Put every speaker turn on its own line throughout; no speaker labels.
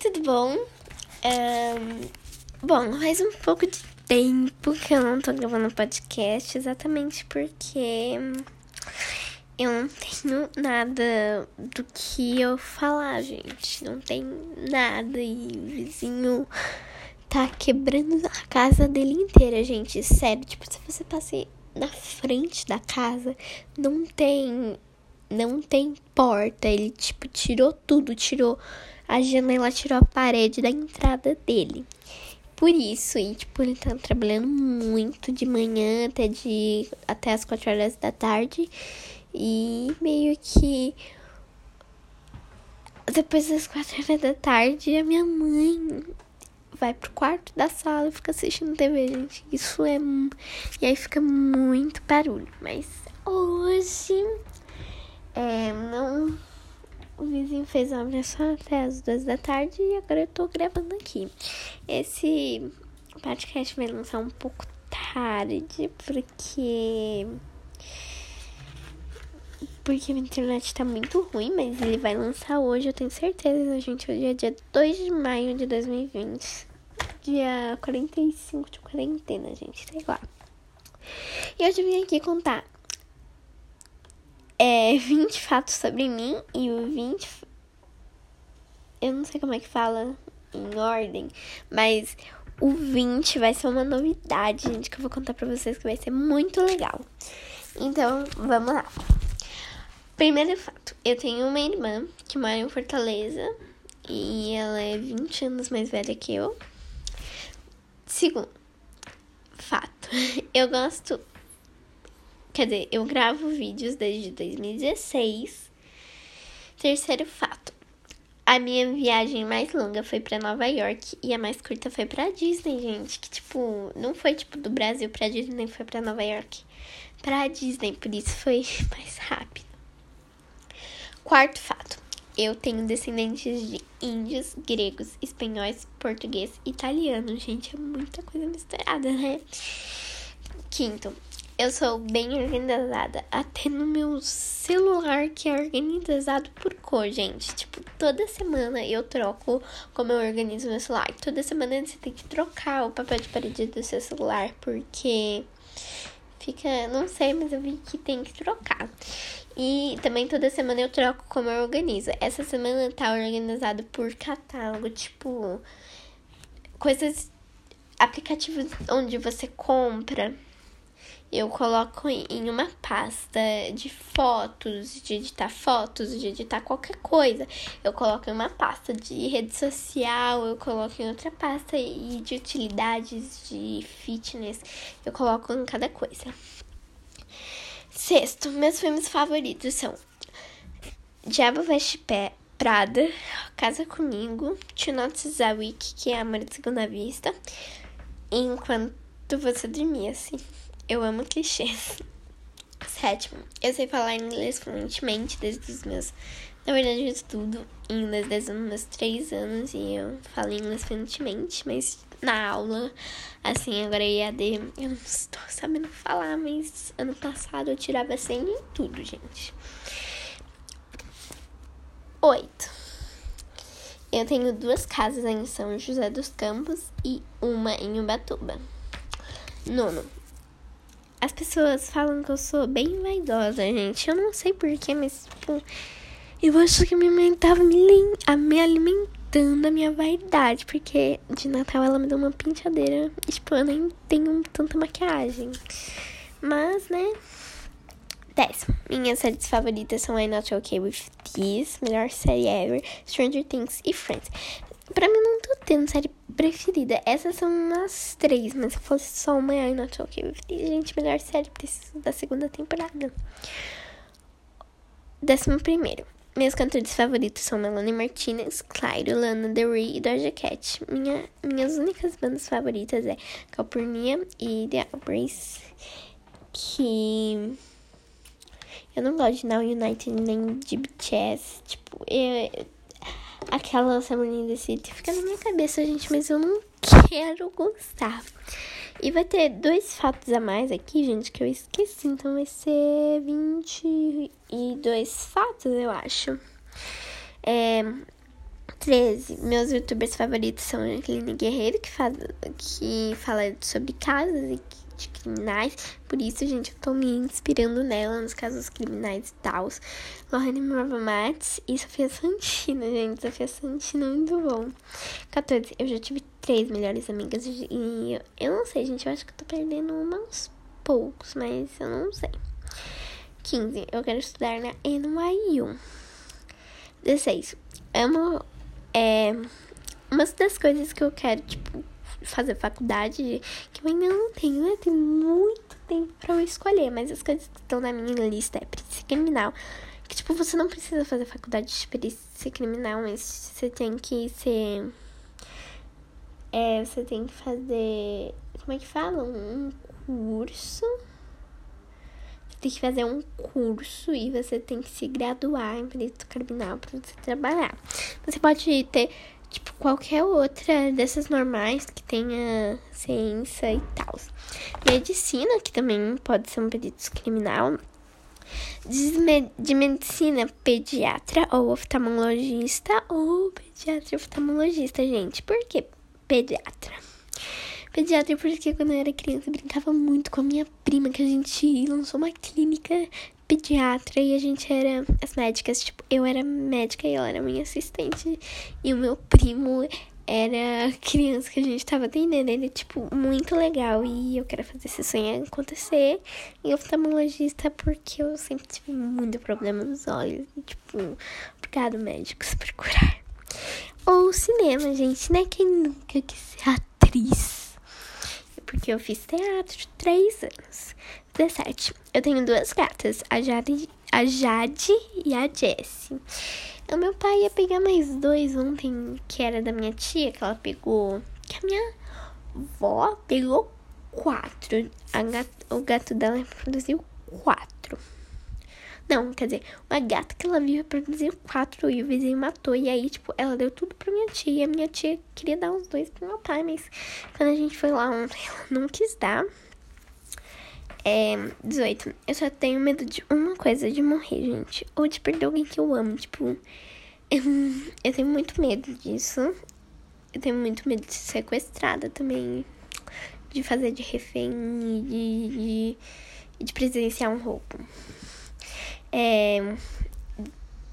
tudo bom? Um, bom, faz um pouco de tempo que eu não tô gravando podcast, exatamente porque eu não tenho nada do que eu falar, gente. Não tem nada e o vizinho tá quebrando a casa dele inteira, gente. Sério, tipo, se você passe na frente da casa, não tem não tem porta. Ele, tipo, tirou tudo, tirou a janela, tirou a parede da entrada dele. Por isso, e tipo, ele tá trabalhando muito de manhã até, de, até as 4 horas da tarde. E meio que depois das 4 horas da tarde, a minha mãe vai pro quarto da sala e fica assistindo TV, gente. Isso é. E aí fica muito barulho. Mas hoje é, não. O vizinho fez a só até as duas da tarde e agora eu tô gravando aqui. Esse podcast vai lançar um pouco tarde, porque. Porque a internet tá muito ruim, mas ele vai lançar hoje, eu tenho certeza, gente. Hoje é dia 2 de maio de 2020. Dia 45 de quarentena, gente, sei lá. E hoje eu vim aqui contar é 20 fatos sobre mim e o 20. Eu não sei como é que fala em ordem, mas o 20 vai ser uma novidade, gente, que eu vou contar pra vocês que vai ser muito legal. Então, vamos lá. Primeiro fato: eu tenho uma irmã que mora em Fortaleza e ela é 20 anos mais velha que eu. Segundo fato: eu gosto Quer dizer, eu gravo vídeos desde 2016. Terceiro fato. A minha viagem mais longa foi para Nova York e a mais curta foi para Disney, gente. Que tipo, não foi tipo do Brasil para Disney, foi para Nova York. Para Disney, por isso foi mais rápido. Quarto fato. Eu tenho descendentes de índios, gregos, espanhóis, português, italiano. Gente, é muita coisa misturada, né? Quinto, eu sou bem organizada. Até no meu celular, que é organizado por cor, gente. Tipo, toda semana eu troco como eu organizo meu celular. Toda semana você tem que trocar o papel de parede do seu celular, porque fica. Não sei, mas eu vi que tem que trocar. E também toda semana eu troco como eu organizo. Essa semana tá organizado por catálogo, tipo. Coisas. Aplicativos onde você compra eu coloco em uma pasta de fotos, de editar fotos, de editar qualquer coisa. Eu coloco em uma pasta de rede social, eu coloco em outra pasta e de utilidades de fitness, eu coloco em cada coisa. Sexto, meus filmes favoritos são Diabo Veste Pé, Prada, Casa Comigo, To Not Week, que é Amor de Segunda Vista, enquanto você dormia, assim. Eu amo clichês. Sétimo, eu sei falar inglês fluentemente desde os meus. Na verdade, eu estudo inglês desde os meus três anos e eu falo inglês fluentemente, mas na aula, assim, agora EAD, eu não estou sabendo falar, mas ano passado eu tirava 100 em tudo, gente. Oito. Eu tenho duas casas em São José dos Campos e uma em Ubatuba. Nono, as pessoas falam que eu sou bem vaidosa, gente. Eu não sei porquê, mas, tipo, eu acho que minha mãe tava me, me alimentando a minha vaidade. Porque de Natal ela me deu uma penteadeira. E, tipo, eu nem tenho tanta maquiagem. Mas, né? Décimo. Minhas séries favoritas são I Not Okay With This, melhor série ever, Stranger Things e Friends. Pra mim, não tô tendo série preferida. Essas são umas três, mas se fosse só uma, Not Okay With This, gente, melhor série da segunda temporada. Décimo primeiro. Meus cantores favoritos são Melanie Martinez, Clyde, Lana Del Rey e Doja Cat. Minha, minhas únicas bandas favoritas é Calpurnia e The Outbreaks, que eu não gosto de Now United nem de BTS. Tipo, eu, aquela Summer in the City fica na minha cabeça, gente, mas eu não quero gostar. E vai ter dois fatos a mais aqui, gente, que eu esqueci. Então vai ser 22 fatos, eu acho. É, 13. Meus youtubers favoritos são a Cline Guerreiro, que, faz, que fala sobre casas e de criminais. Por isso, gente, eu tô me inspirando nela nos casos criminais e tal. Lorraine Morva Matos e Sofia Santina, gente. Sofia Santina, muito bom. 14. Eu já tive três melhores amigas e eu, eu não sei, gente. Eu acho que eu tô perdendo uns poucos, mas eu não sei. 15. Eu quero estudar na NYU. 16. Amo. É, uma das coisas que eu quero, tipo, fazer faculdade, que eu ainda não tenho, né? Tem muito tempo pra eu escolher, mas as coisas que estão na minha lista é perícia criminal. Que, tipo, você não precisa fazer faculdade de perícia criminal, mas você tem que ser. É, você tem que fazer. Como é que fala? Um curso. Você tem que fazer um curso e você tem que se graduar em perícia criminal pra você trabalhar. Você pode ter tipo qualquer outra dessas normais que tenha ciência e tal. Medicina, que também pode ser um perito criminal. De medicina, pediatra ou oftalmologista ou pediatra e oftalmologista, gente. Por que pediatra? Pediatra porque quando eu era criança eu brincava muito com a minha prima, que a gente lançou uma clínica pediatra e a gente era as médicas, tipo, eu era médica e ela era minha assistente. E o meu primo era criança que a gente tava atendendo. Ele é, tipo, muito legal. E eu quero fazer esse sonho acontecer. E oftalmologista porque eu sempre tive muito problema nos olhos. E, tipo, obrigado, médicos, por curar. Ou cinema, gente, né? Quem nunca quis ser atriz? Porque eu fiz teatro três anos. 17. Eu tenho duas gatas, a Jade, a Jade e a Jessie. O meu pai ia pegar mais dois ontem, que era da minha tia, que ela pegou. Que a minha avó pegou quatro. Gato, o gato dela produziu quatro. Não, quer dizer, uma gata que ela viu produziu quatro e o vizinho matou. E aí, tipo, ela deu tudo pra minha tia. E a minha tia queria dar os dois pro meu pai, mas quando a gente foi lá ontem, ela não quis dar. É, 18. Eu só tenho medo de uma coisa, de morrer, gente. Ou de perder alguém que eu amo. Tipo, eu, tenho muito medo disso. Eu tenho muito medo de ser sequestrada também. De fazer de refém e de, de, de presenciar um roubo. É,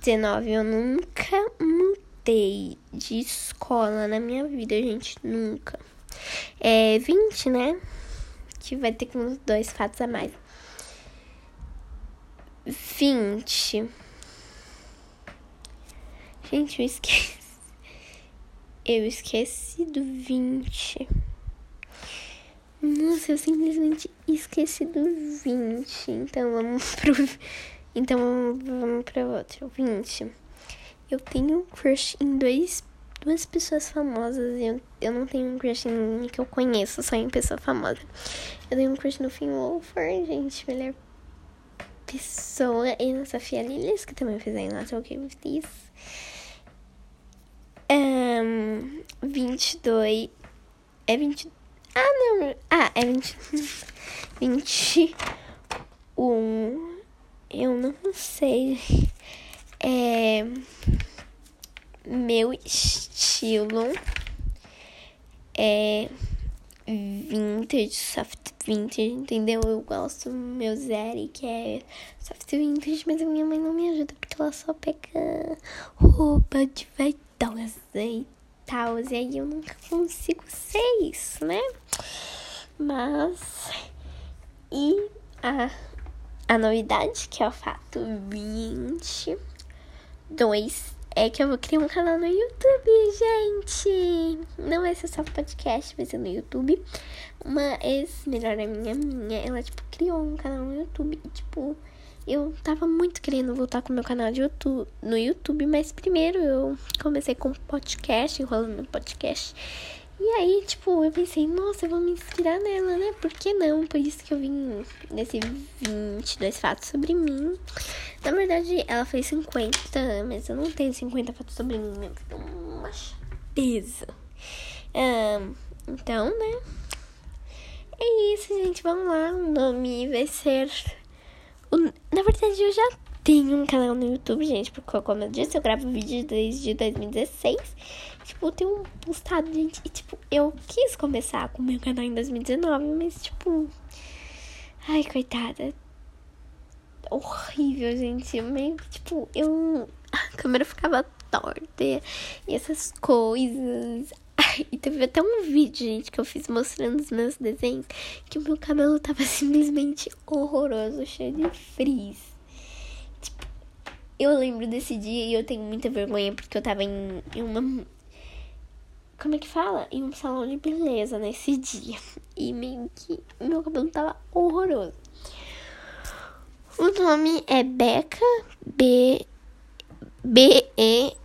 19. Eu nunca mudei de escola na minha vida, gente. Nunca. É 20, né? Que vai ter com uns dois fatos a mais. 20. Gente, eu esqueci. Eu esqueci do 20. Nossa, eu simplesmente esqueci do 20. Então vamos pro. Então vamos para outro. 20. Eu tenho crush em dois duas pessoas famosas. Eu, eu não tenho um crush em que eu conheço, só em pessoa famosa. Eu tenho um crush no Finn Wolford, gente, melhor pessoa. E na Sofia Lillis, que também fez aí Not Okay With This. Um, 22. É 20. Ah, não. Ah, é 20. 21. Eu não sei. É meu estilo é vintage, soft vintage, entendeu? Eu gosto meu Zeri, que é soft vintage, mas a minha mãe não me ajuda porque ela só pega roupa de vaidosa e tal. E aí eu nunca consigo ser isso, né? Mas. E a, a novidade, que é o fato 22 é que eu vou criar um canal no YouTube, gente. Não vai ser só podcast, vai ser no YouTube. Uma ex-melhor amiga minha, ela, tipo, criou um canal no YouTube. E, tipo, eu tava muito querendo voltar com o meu canal de YouTube, no YouTube, mas primeiro eu comecei com podcast, enrolando podcast. E aí, tipo, eu pensei, nossa, eu vou me inspirar nela, né? Por que não? Por isso que eu vim nesse 22 fatos sobre mim. Verdade, ela fez 50, mas eu não tenho 50 fatos sobre mim? Porque uma chateza. Um, então, né? É isso, gente. Vamos lá. O nome vai ser. O... Na verdade, eu já tenho um canal no YouTube, gente, porque como eu disse, eu gravo vídeo desde 2016. Tipo, eu tenho postado, gente, e tipo, eu quis começar com o meu canal em 2019, mas tipo. Ai, coitada. Horrível, gente. Meio que, tipo, eu. A câmera ficava torta e essas coisas. E teve até um vídeo, gente, que eu fiz mostrando os meus desenhos, que o meu cabelo tava simplesmente horroroso, cheio de frizz. Tipo, eu lembro desse dia e eu tenho muita vergonha porque eu tava em, em uma. Como é que fala? Em um salão de beleza nesse dia. E meio que meu cabelo tava horroroso. O nome é Beca, B. B-E-C-C-A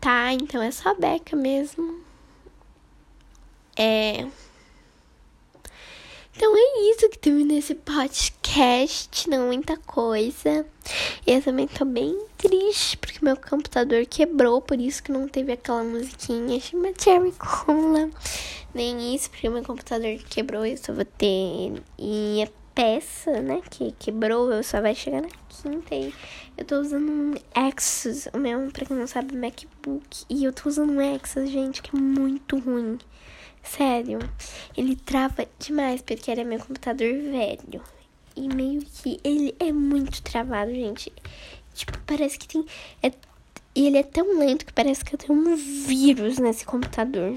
tá? Então é só Beca mesmo. É. Então é isso que teve nesse podcast, não muita coisa. Eu também tô bem triste porque meu computador quebrou, por isso que não teve aquela musiquinha chama Cherry Cola. Nem isso, porque meu computador quebrou, eu só vou ter. E é peça, né, que quebrou, eu só vai chegar na quinta e eu tô usando um Exos, o meu, pra quem não sabe, MacBook, e eu tô usando um Exos, gente, que é muito ruim. Sério, ele trava demais porque ele é meu computador velho. E meio que ele é muito travado, gente. Tipo, parece que tem. É, e ele é tão lento que parece que eu tenho um vírus nesse computador.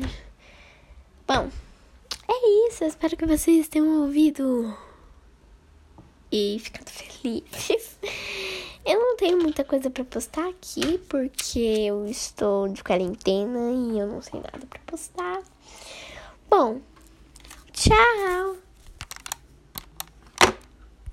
Bom, é isso. Eu espero que vocês tenham ouvido e ficando feliz. Eu não tenho muita coisa para postar aqui porque eu estou de quarentena e eu não sei nada para postar. Bom, tchau!